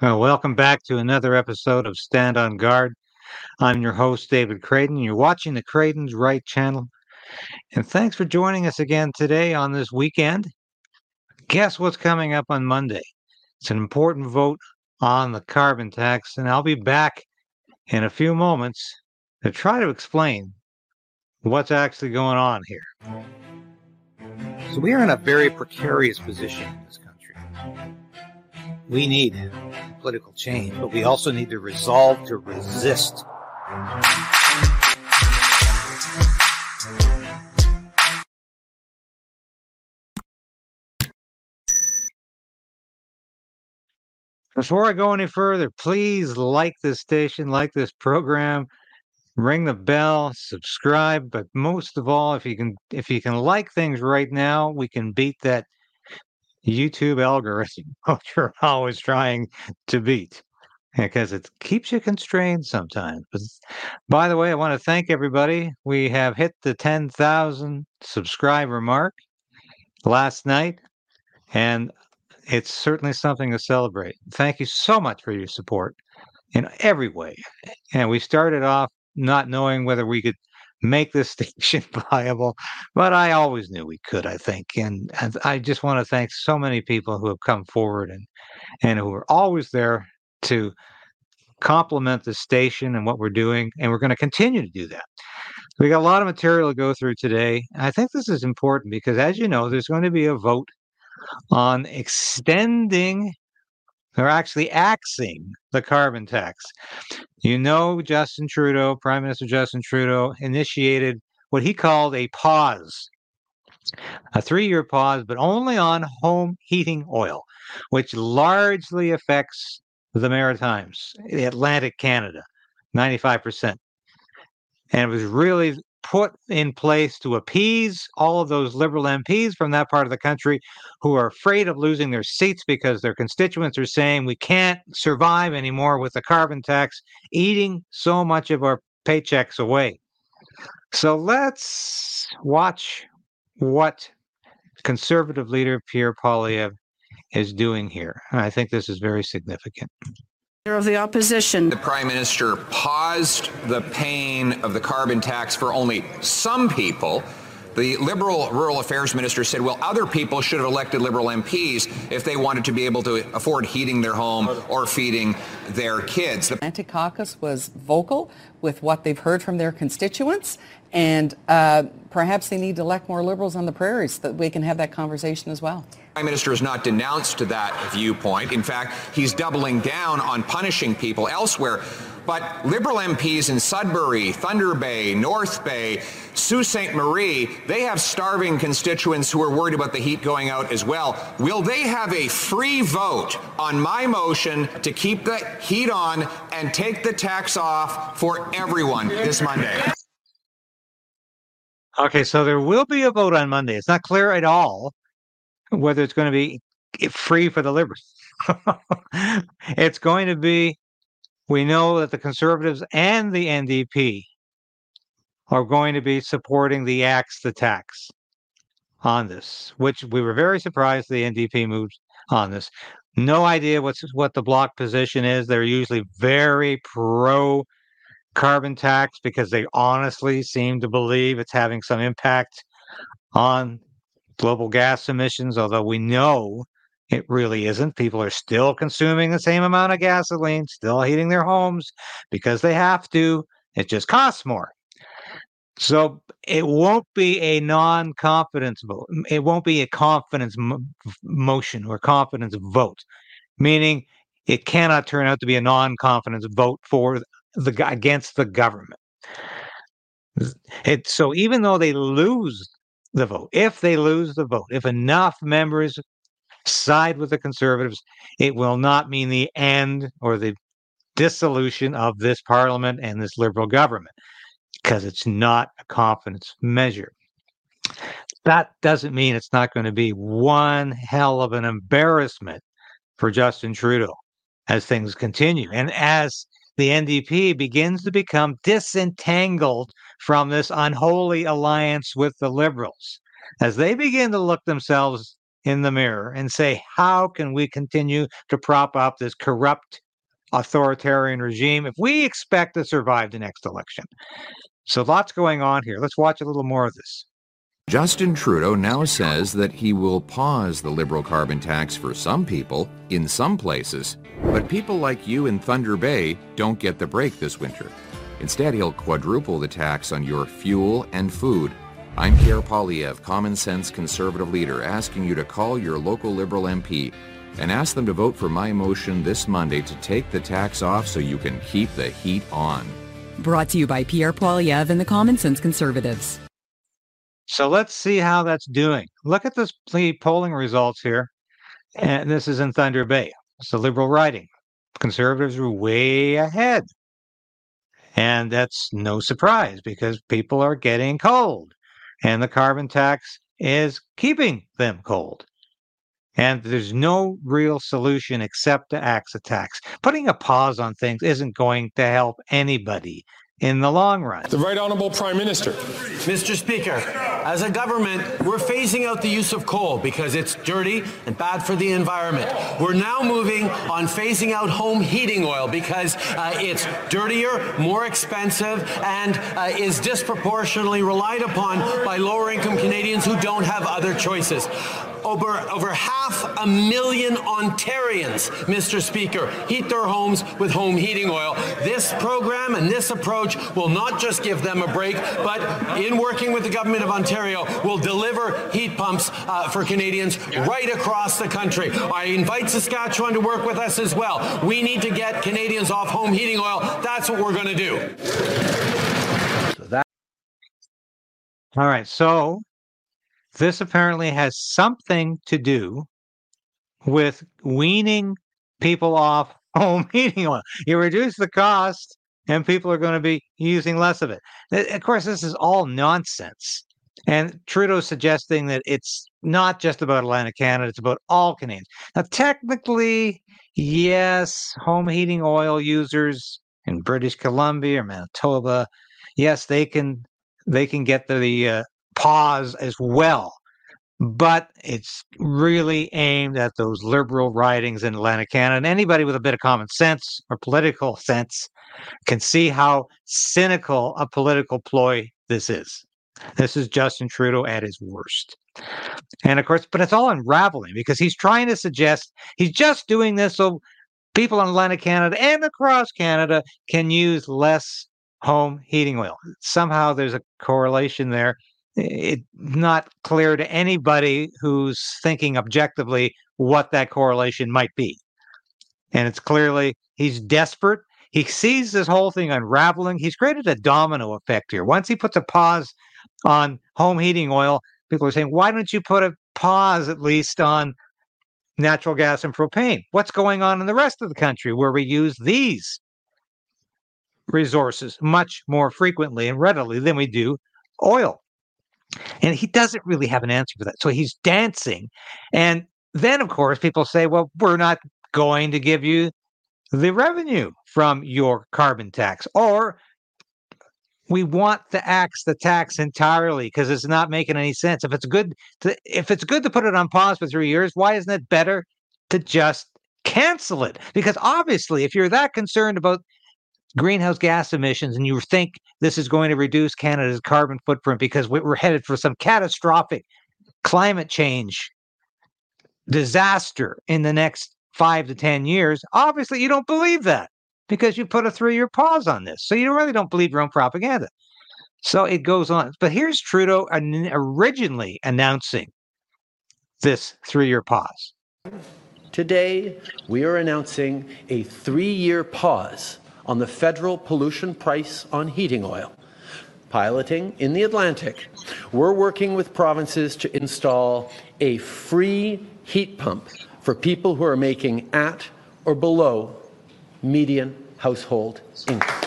Well, welcome back to another episode of Stand on Guard. I'm your host, David Krayden. You're watching the Krayden's Right channel. And thanks for joining us again today on this weekend. Guess what's coming up on Monday? It's an important vote on the carbon tax, and I'll be back in a few moments to try to explain what's actually going on here. So we are in a very precarious position in this country. We need political change, but we also need to resolve to resist. Before I go any further, please like this station, like this program, ring the bell, subscribe, but most of all, if you can if you can like things right now, we can beat that YouTube algorithm, which you're always trying to beat because it keeps you constrained sometimes. But by the way, I want to thank everybody. We have hit the 10,000 subscriber mark last night, and it's certainly something to celebrate. Thank you so much for your support in every way. And we started off not knowing whether we could make this station viable, but I always knew we could, I think. And, and I just want to thank so many people who have come forward and, and who are always there to complement the station and what we're doing. And we're going to continue to do that. We got a lot of material to go through today. I think this is important because, as you know, there's going to be a vote on extending or actually axing the carbon tax. You know, Justin Trudeau, Prime Minister Justin Trudeau, initiated what he called a pause, a three year pause, but only on home heating oil, which largely affects the Maritimes, Atlantic Canada, 95%. And it was really put in place to appease all of those liberal MPs from that part of the country who are afraid of losing their seats because their constituents are saying we can't survive anymore with the carbon tax eating so much of our paychecks away. So let's watch what conservative leader Pierre Poilievre is doing here. I think this is very significant. Of the opposition. The Prime Minister paused the paying of the carbon tax for only some people. The Liberal Rural Affairs Minister said, well, other people should have elected Liberal MPs if they wanted to be able to afford heating their home or feeding their kids. The Atlantic Caucus was vocal with what they've heard from their constituents, and uh, perhaps they need to elect more Liberals on the prairies so that we can have that conversation as well. Prime Minister has not denounced that viewpoint. In fact, he's doubling down on punishing people elsewhere. But Liberal MPs in Sudbury, Thunder Bay, North Bay, Sault Ste. Marie, they have starving constituents who are worried about the heat going out as well. Will they have a free vote on my motion to keep the heat on and take the tax off for everyone this Monday? Okay, so there will be a vote on Monday. It's not clear at all whether it's going to be free for the liberals. it's going to be, we know that the conservatives and the NDP are going to be supporting the axe the tax on this, which we were very surprised the NDP moved on this. No idea what's what the Bloc position is. They're usually very pro carbon tax because they honestly seem to believe it's having some impact on global gas emissions, although we know it really isn't. People are still consuming the same amount of gasoline, still heating their homes because they have to. It just costs more. So it won't be a non confidence vote. It won't be a confidence motion or confidence vote, meaning it cannot turn out to be a non confidence vote for the against the government. It, so even though they lose the vote. If they lose the vote, if enough members side with the conservatives, it will not mean the end or the dissolution of this parliament and this liberal government because it's not a confidence measure. That doesn't mean it's not going to be one hell of an embarrassment for Justin Trudeau as things continue. And as the NDP begins to become disentangled from this unholy alliance with the liberals. As they begin to look themselves in the mirror and say, how can we continue to prop up this corrupt authoritarian regime if we expect to survive the next election? So lots going on here. Let's watch a little more of this. Justin Trudeau now says that he will pause the liberal carbon tax for some people in some places, but people like you in Thunder Bay don't get the break this winter. Instead, he'll quadruple the tax on your fuel and food. I'm Pierre Poilievre, common sense conservative leader, asking you to call your local Liberal MP and ask them to vote for my motion this Monday to take the tax off so you can keep the heat on. Brought to you by Pierre Poilievre and the Common Sense Conservatives. So let's see how that's doing. Look at this polling results here. And this is in Thunder Bay. It's the liberal riding. Conservatives are way ahead. And that's no surprise because people are getting cold. And the carbon tax is keeping them cold. And there's no real solution except to axe a tax. Putting a pause on things isn't going to help anybody in the long run. The Right Honourable Prime Minister. Mr. Speaker, as a government, we're phasing out the use of coal because it's dirty and bad for the environment. We're now moving on phasing out home heating oil because uh, it's dirtier, more expensive, and uh, is disproportionately relied upon by lower income Canadians who don't have other choices over, over half a million Ontarians, Mr. Speaker, heat their homes with home heating oil. This program and this approach will not just give them a break, but in working with the Government of Ontario, will deliver heat pumps uh, for Canadians right across the country. I invite Saskatchewan to work with us as well. We need to get Canadians off home heating oil. That's what we're going to do. All right. So this apparently has something to do with weaning people off home heating oil. You reduce the cost, and people are going to be using less of it. Of course, this is all nonsense. And Trudeau suggesting that it's not just about Atlantic Canada, it's about all Canadians. Now, technically, yes, home heating oil users in British Columbia or Manitoba, yes, they can they can get the, the uh, pause as well. But it's really aimed at those liberal ridings in Atlantic Canada. And anybody with a bit of common sense or political sense can see how cynical a political ploy this is. This is Justin Trudeau at his worst. And of course, but it's all unraveling because he's trying to suggest he's just doing this so people in Atlantic Canada and across Canada can use less home heating oil. Somehow there's a correlation there it's not clear to anybody who's thinking objectively what that correlation might be. And it's clearly he's desperate. He sees this whole thing unraveling. He's created a domino effect here. Once he puts a pause on home heating oil, people are saying, why don't you put a pause at least on natural gas and propane? What's going on in the rest of the country where we use these resources much more frequently and readily than we do oil? And he doesn't really have an answer for that. So he's dancing. And then, of course, people say, well, we're not going to give you the revenue from your carbon tax. Or we want to axe the tax entirely because it's not making any sense. If it's good to if it's good to put it on pause for three years, why isn't it better to just cancel it? Because obviously, if you're that concerned about greenhouse gas emissions and you think this is going to reduce Canada's carbon footprint because we're headed for some catastrophic climate change disaster in the next five to 10 years, obviously you don't believe that because you put a three year pause on this. So you really don't believe your own propaganda. So it goes on. But here's Trudeau originally announcing this three year pause. Today, we are announcing a three year pause on the federal pollution price on heating oil. Piloting in the Atlantic, we're working with provinces to install a free heat pump for people who are making at or below median household income.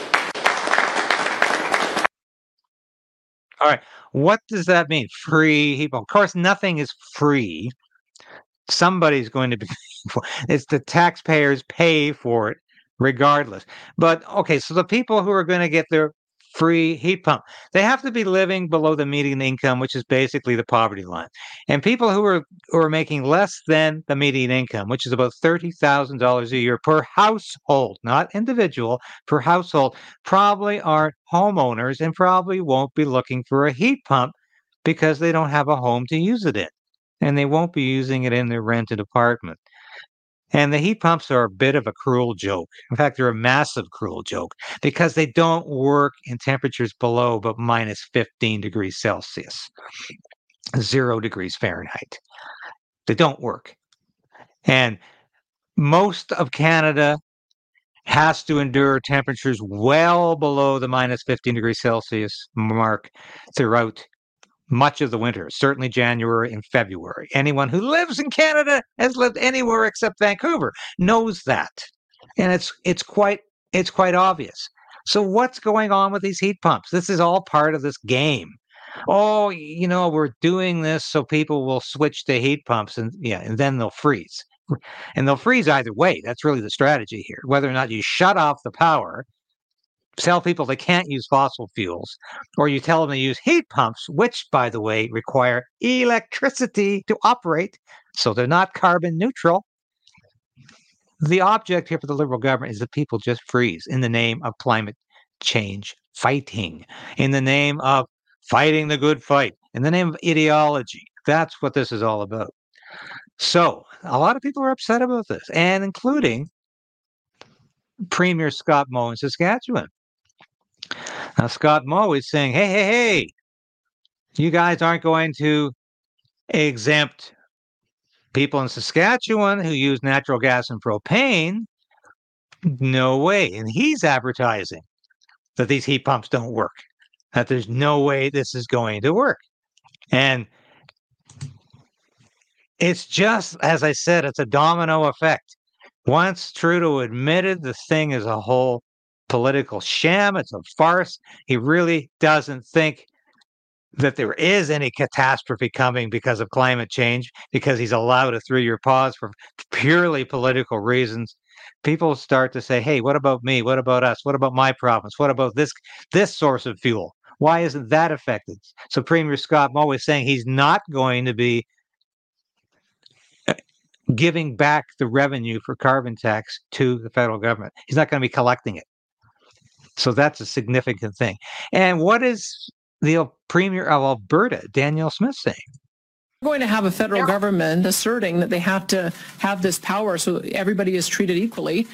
All right. What does that mean? Free heat pump. Of course, nothing is free. Somebody's going to be. It's the taxpayers pay for it regardless. But okay, so the people who are going to get their free heat pump. They have to be living below the median income, which is basically the poverty line. And people who are who are making less than the median income, which is about thirty thousand dollars a year per household, not individual, per household, probably aren't homeowners and probably won't be looking for a heat pump because they don't have a home to use it in. And they won't be using it in their rented apartment. And the heat pumps are a bit of a cruel joke. In fact, they're a massive cruel joke because they don't work in temperatures below but minus 15 degrees Celsius, zero degrees Fahrenheit. They don't work. And most of Canada has to endure temperatures well below the minus 15 degrees Celsius mark throughout much of the winter, certainly January and February. Anyone who lives in Canada has lived anywhere except Vancouver knows that. And it's it's quite it's quite obvious. So what's going on with these heat pumps? This is all part of this game. Oh, you know, we're doing this so people will switch to heat pumps and yeah, and then they'll freeze. And they'll freeze either way. That's really the strategy here. Whether or not you shut off the power tell people they can't use fossil fuels, or you tell them to use heat pumps, which, by the way, require electricity to operate, so they're not carbon neutral. The object here for the Liberal government is that people just freeze in the name of climate change fighting, in the name of fighting the good fight, in the name of ideology. That's what this is all about. So, a lot of people are upset about this, and including Premier Scott Moe in Saskatchewan. Now, Scott Moe is saying, hey, hey, hey, you guys aren't going to exempt people in Saskatchewan who use natural gas and propane. No way. And he's advertising that these heat pumps don't work, that there's no way this is going to work. And it's just, as I said, it's a domino effect. Once Trudeau admitted the thing as a whole political sham, it's a farce, he really doesn't think that there is any catastrophe coming because of climate change, because he's allowed a three year pause for purely political reasons. People start to say, hey, what about me? What about us? What about my province? What about this this source of fuel? Why isn't that affected? So Premier Scott Moe is saying he's not going to be uh, giving back the revenue for carbon tax to the federal government. He's not going to be collecting it. So that's a significant thing. And what is the Premier of Alberta, Danielle Smith, saying? We're going to have a federal government asserting that they have to have this power so everybody is treated equally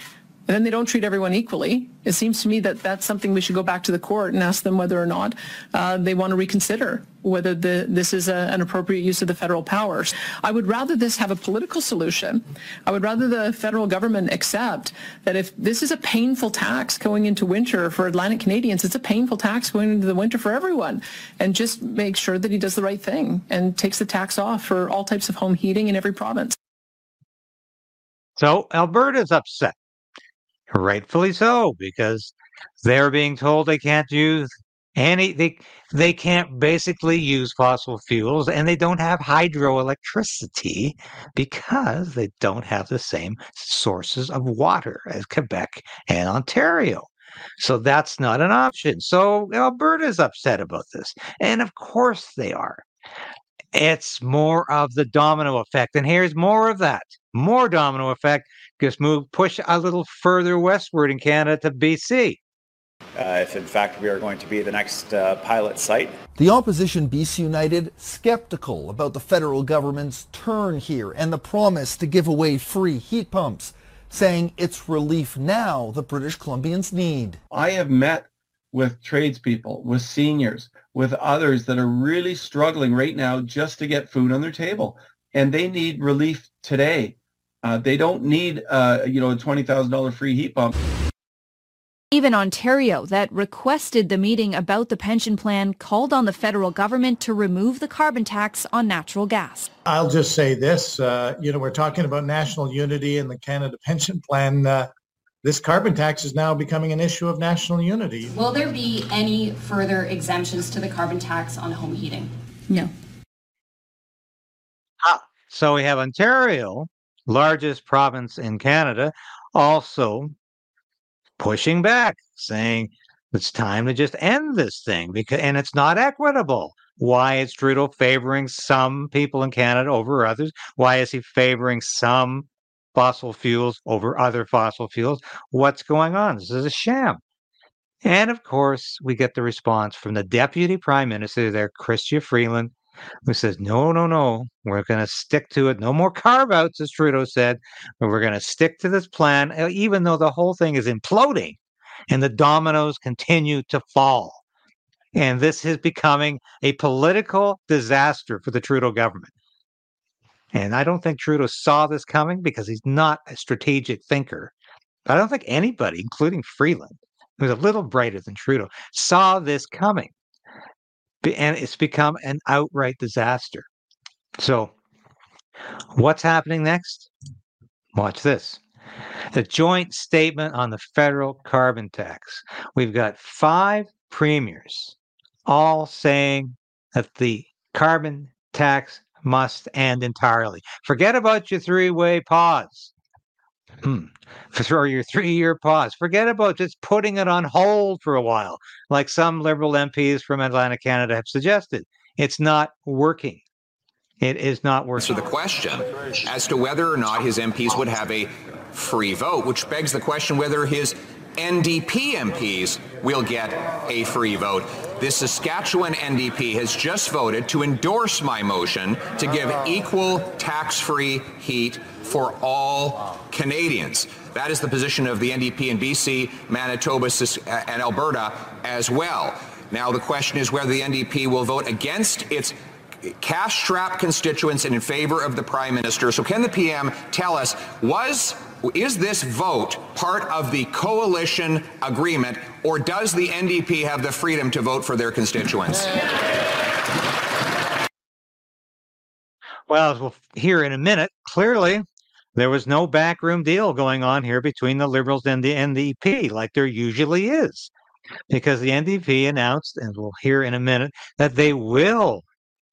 and then they don't treat everyone equally. It seems to me that that's something we should go back to the court and ask them whether or not uh, they want to reconsider whether the, this is a, an appropriate use of the federal powers. I would rather this have a political solution. I would rather the federal government accept that if this is a painful tax going into winter for Atlantic Canadians, it's a painful tax going into the winter for everyone, and just make sure that he does the right thing and takes the tax off for all types of home heating in every province. So Alberta's upset rightfully so, because they're being told they can't use any they they can't basically use fossil fuels and they don't have hydroelectricity because they don't have the same sources of water as Quebec and Ontario. So that's not an option. So Alberta's upset about this. And of course they are. It's more of the domino effect. And here's more of that. More domino effect just move, push a little further westward in Canada to BC. Uh, if in fact we are going to be the next uh, pilot site. The opposition BC United skeptical about the federal government's turn here and the promise to give away free heat pumps, saying it's relief now the British Columbians need. I have met with tradespeople, with seniors, with others that are really struggling right now just to get food on their table. And they need relief today. Uh, they don't need, uh, you know, a $20,000 free heat pump. Even Ontario, that requested the meeting about the pension plan, called on the federal government to remove the carbon tax on natural gas. I'll just say this, uh, you know, we're talking about national unity and the Canada pension plan. Uh, this carbon tax is now becoming an issue of national unity. Will there be any further exemptions to the carbon tax on home heating? No. Ah, so we have Ontario largest province in Canada, also pushing back, saying It's time to just end this thing because, and it's not equitable. Why is Trudeau favoring some people in Canada over others? Why is he favoring some fossil fuels over other fossil fuels? What's going on? This is a sham. And of course, we get the response from the deputy prime minister there, Chrystia Freeland, who says, no, no, no, we're going to stick to it. No more carve outs, as Trudeau said, but we're going to stick to this plan, uh, even though the whole thing is imploding and the dominoes continue to fall. And this is becoming a political disaster for the Trudeau government. And I don't think Trudeau saw this coming because he's not a strategic thinker. But I don't think anybody, including Freeland, who's a little brighter than Trudeau, saw this coming. And it's become an outright disaster. So, what's happening next? Watch this. The joint statement on the federal carbon tax. We've got five premiers all saying that the carbon tax must end entirely. Forget about your three way pause. Hmm. For your three year pause. Forget about just putting it on hold for a while, like some Liberal MPs from Atlantic Canada have suggested. It's not working. It is not working. So the question as to whether or not his MPs would have a free vote, which begs the question whether his NDP MPs will get a free vote. The Saskatchewan NDP has just voted to endorse my motion to give oh. equal tax free heat for all Canadians. That is the position of the NDP in BC, Manitoba, uh, and Alberta as well. Now, the question is whether the NDP will vote against its cash strapped constituents and in favor of the Prime Minister. So, can the PM tell us, was is this vote part of the coalition agreement, or does the NDP have the freedom to vote for their constituents? Well, we'll hear in a minute. Clearly, there was no backroom deal going on here between the Liberals and the NDP, like there usually is, because the NDP announced, and we'll hear in a minute, that they will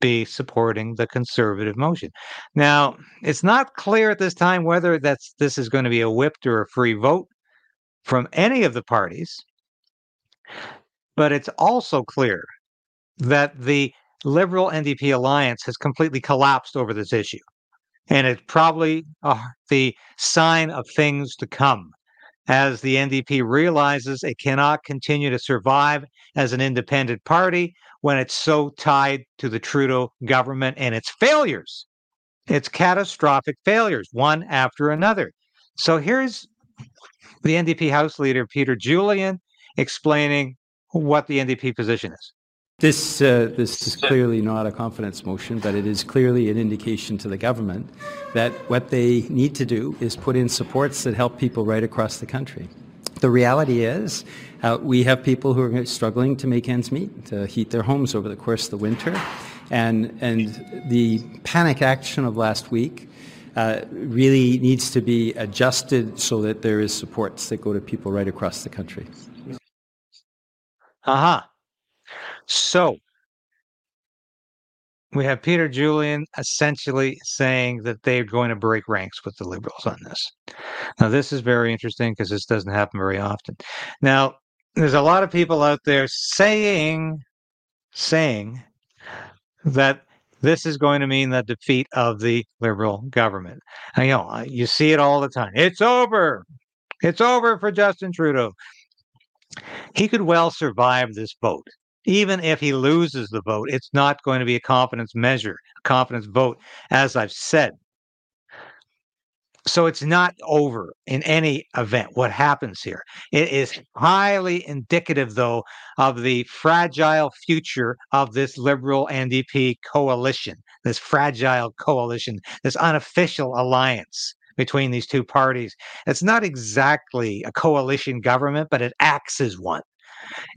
be supporting the conservative motion. Now, it's not clear at this time whether that's this is going to be a whipped or a free vote from any of the parties. But it's also clear that the Liberal NDP alliance has completely collapsed over this issue. And it's probably uh, the sign of things to come as the NDP realizes it cannot continue to survive as an independent party when it's so tied to the Trudeau government and its failures. It's catastrophic failures, one after another. So here's the NDP House Leader, Peter Julian, explaining what the NDP position is. This, uh, this is clearly not a confidence motion, but it is clearly an indication to the government that what they need to do is put in supports that help people right across the country. The reality is uh, we have people who are struggling to make ends meet, to heat their homes over the course of the winter. And, and the panic action of last week uh, really needs to be adjusted so that there is supports that go to people right across the country. Uh-huh. So we have Peter Julian essentially saying that they're going to break ranks with the liberals on this. Now, this is very interesting because this doesn't happen very often. Now, there's a lot of people out there saying, saying that this is going to mean the defeat of the liberal government. And, you know, you see it all the time. It's over. It's over for Justin Trudeau. He could well survive this vote even if he loses the vote, it's not going to be a confidence measure, a confidence vote, as I've said. So it's not over in any event what happens here. It is highly indicative, though, of the fragile future of this liberal NDP coalition, this fragile coalition, this unofficial alliance between these two parties. It's not exactly a coalition government, but it acts as one.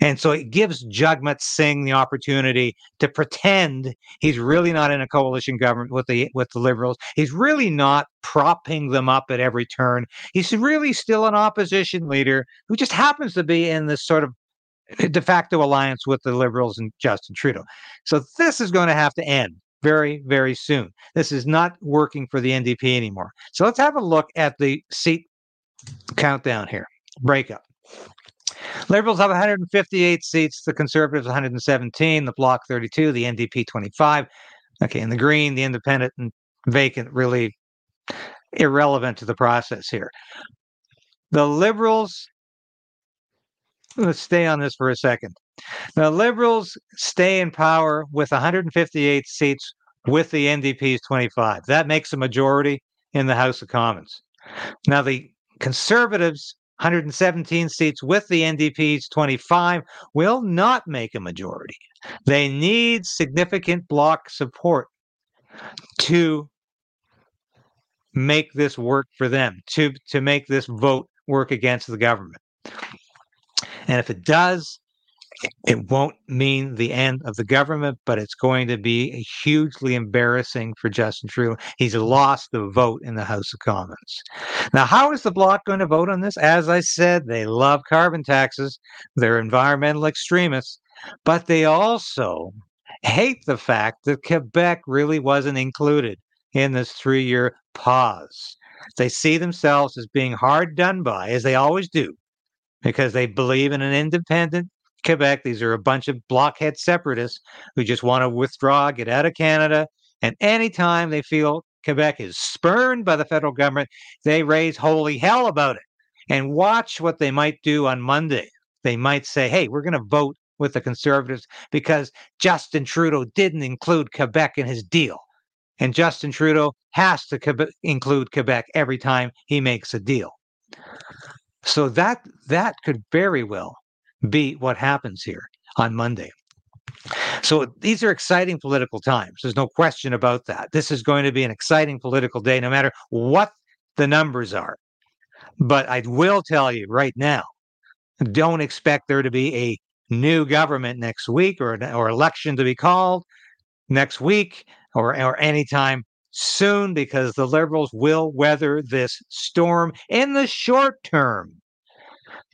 And so it gives Jagmeet Singh the opportunity to pretend he's really not in a coalition government with the with the liberals. He's really not propping them up at every turn. He's really still an opposition leader who just happens to be in this sort of de facto alliance with the liberals and Justin Trudeau. So this is going to have to end very, very soon. This is not working for the NDP anymore. So let's have a look at the seat countdown here. Breakup. Liberals have 158 seats, the Conservatives 117, the Bloc 32, the NDP 25. Okay, and the Green, the Independent, and vacant really irrelevant to the process here. The Liberals, let's stay on this for a second. The Liberals stay in power with 158 seats with the NDP's 25. That makes a majority in the House of Commons. Now, the Conservatives, 117 seats with the NDP's 25, will not make a majority. They need significant bloc support to make this work for them, to, to make this vote work against the government. And if it does, it won't mean the end of the government, but it's going to be hugely embarrassing for Justin Trudeau. He's lost the vote in the House of Commons. Now, how is the Bloc going to vote on this? As I said, they love carbon taxes, they're environmental extremists, but they also hate the fact that Quebec really wasn't included in this three year pause. They see themselves as being hard done by, as they always do, because they believe in an independent Quebec. These are a bunch of blockhead separatists who just want to withdraw, get out of Canada. And anytime they feel Quebec is spurned by the federal government, they raise holy hell about it. And watch what they might do on Monday. They might say, hey, we're going to vote with the conservatives because Justin Trudeau didn't include Quebec in his deal. And Justin Trudeau has to include Quebec every time he makes a deal. So that that could very well be what happens here on Monday. So these are exciting political times. There's no question about that. This is going to be an exciting political day, no matter what the numbers are. But I will tell you right now don't expect there to be a new government next week or, or election to be called next week or, or anytime soon because the liberals will weather this storm in the short term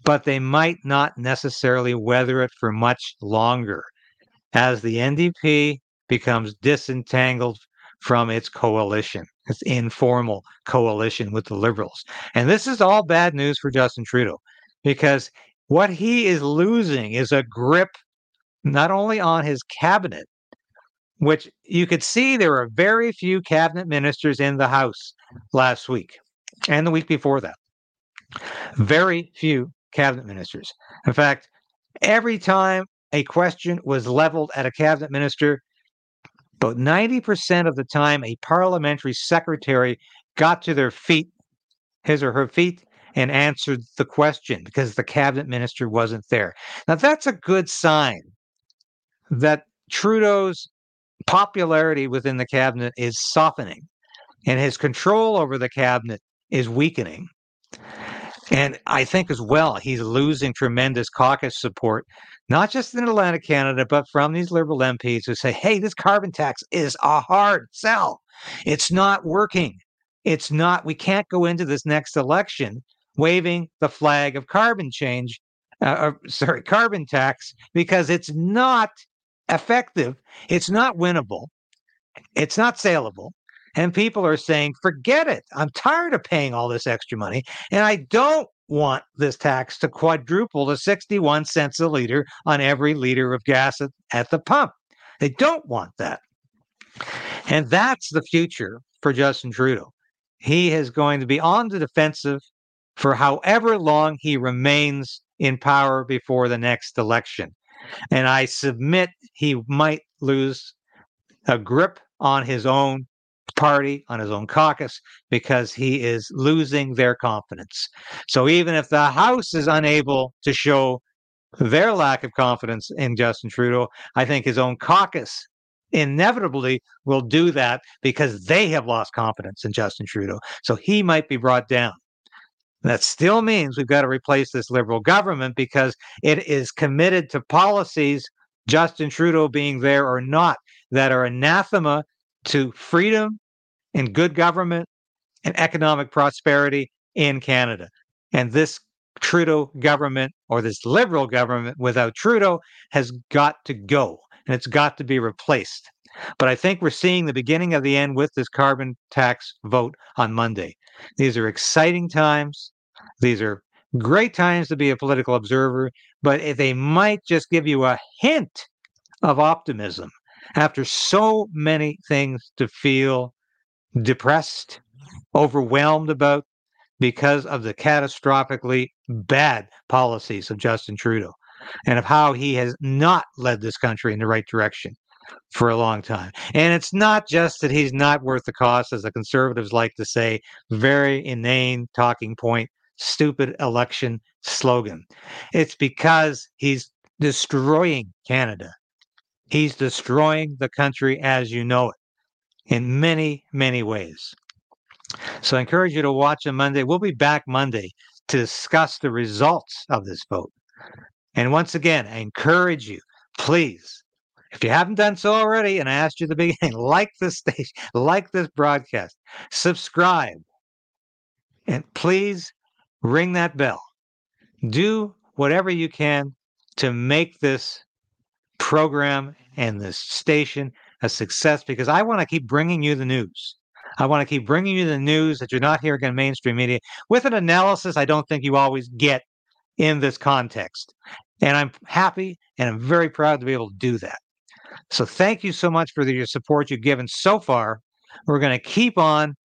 but they might not necessarily weather it for much longer as the NDP becomes disentangled from its coalition, its informal coalition with the Liberals. And this is all bad news for Justin Trudeau because what he is losing is a grip not only on his cabinet, which you could see there were very few cabinet ministers in the House last week and the week before that. Very few cabinet ministers. In fact, every time a question was leveled at a cabinet minister, about 90% of the time, a parliamentary secretary got to their feet, his or her feet, and answered the question because the cabinet minister wasn't there. Now, that's a good sign that Trudeau's popularity within the cabinet is softening and his control over the cabinet is weakening. And I think as well, he's losing tremendous caucus support, not just in Atlantic Canada, but from these Liberal MPs who say, hey, this carbon tax is a hard sell. It's not working. It's not, we can't go into this next election waving the flag of carbon change, uh, or, sorry, carbon tax, because it's not effective. It's not winnable. It's not saleable. And people are saying, forget it. I'm tired of paying all this extra money. And I don't want this tax to quadruple to 61 cents a liter on every liter of gas at, at the pump. They don't want that. And that's the future for Justin Trudeau. He is going to be on the defensive for however long he remains in power before the next election. And I submit he might lose a grip on his own party, on his own caucus, because he is losing their confidence. So even if the House is unable to show their lack of confidence in Justin Trudeau, I think his own caucus inevitably will do that because they have lost confidence in Justin Trudeau. So he might be brought down. That still means we've got to replace this liberal government because it is committed to policies, Justin Trudeau being there or not, that are anathema to freedom and good government and economic prosperity in Canada. And this Trudeau government or this liberal government without Trudeau has got to go and it's got to be replaced. But I think we're seeing the beginning of the end with this carbon tax vote on Monday. These are exciting times. These are great times to be a political observer, but they might just give you a hint of optimism after so many things to feel depressed, overwhelmed about because of the catastrophically bad policies of Justin Trudeau and of how he has not led this country in the right direction for a long time. And it's not just that he's not worth the cost, as the conservatives like to say, very inane talking point, stupid election slogan. It's because he's destroying Canada. He's destroying the country as you know it in many, many ways. So I encourage you to watch on Monday. We'll be back Monday to discuss the results of this vote. And once again, I encourage you, please, if you haven't done so already, and I asked you at the beginning, like this station, like this broadcast, subscribe, and please ring that bell. Do whatever you can to make this program and this station a success because I want to keep bringing you the news. I want to keep bringing you the news that you're not hearing in mainstream media with an analysis I don't think you always get in this context. And I'm happy and I'm very proud to be able to do that. So thank you so much for the, your support you've given so far. We're going to keep on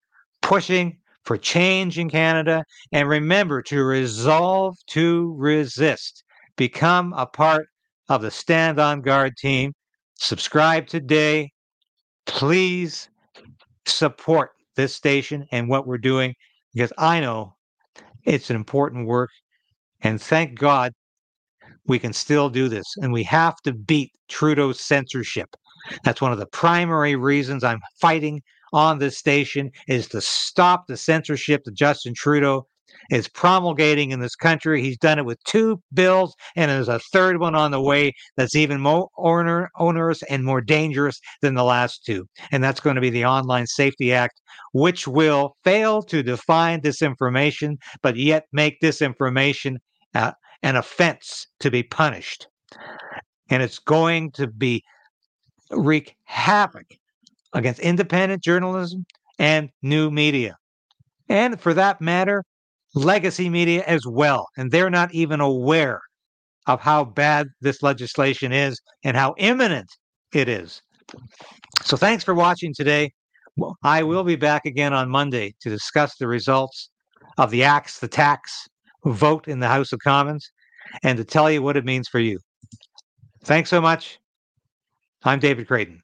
pushing for change in Canada. And remember to resolve to resist. Become a part of the Stand on Guard team. Subscribe today. Please support this station and what we're doing because I know it's an important work. And thank God we can still do this. And we have to beat Trudeau's censorship. That's one of the primary reasons I'm fighting on this station is to stop the censorship that Justin Trudeau is promulgating in this country. He's done it with two bills, and there's a third one on the way that's even more onerous and more dangerous than the last two. And that's going to be the Online Safety Act, which will fail to define disinformation, but yet make disinformation uh, an offense to be punished. And it's going to be wreak havoc against independent journalism and new media. And for that matter, legacy media as well. And they're not even aware of how bad this legislation is and how imminent it is. So thanks for watching today. I will be back again on Monday to discuss the results of the Axe the Tax vote in the House of Commons and to tell you what it means for you. Thanks so much. I'm David Krayden.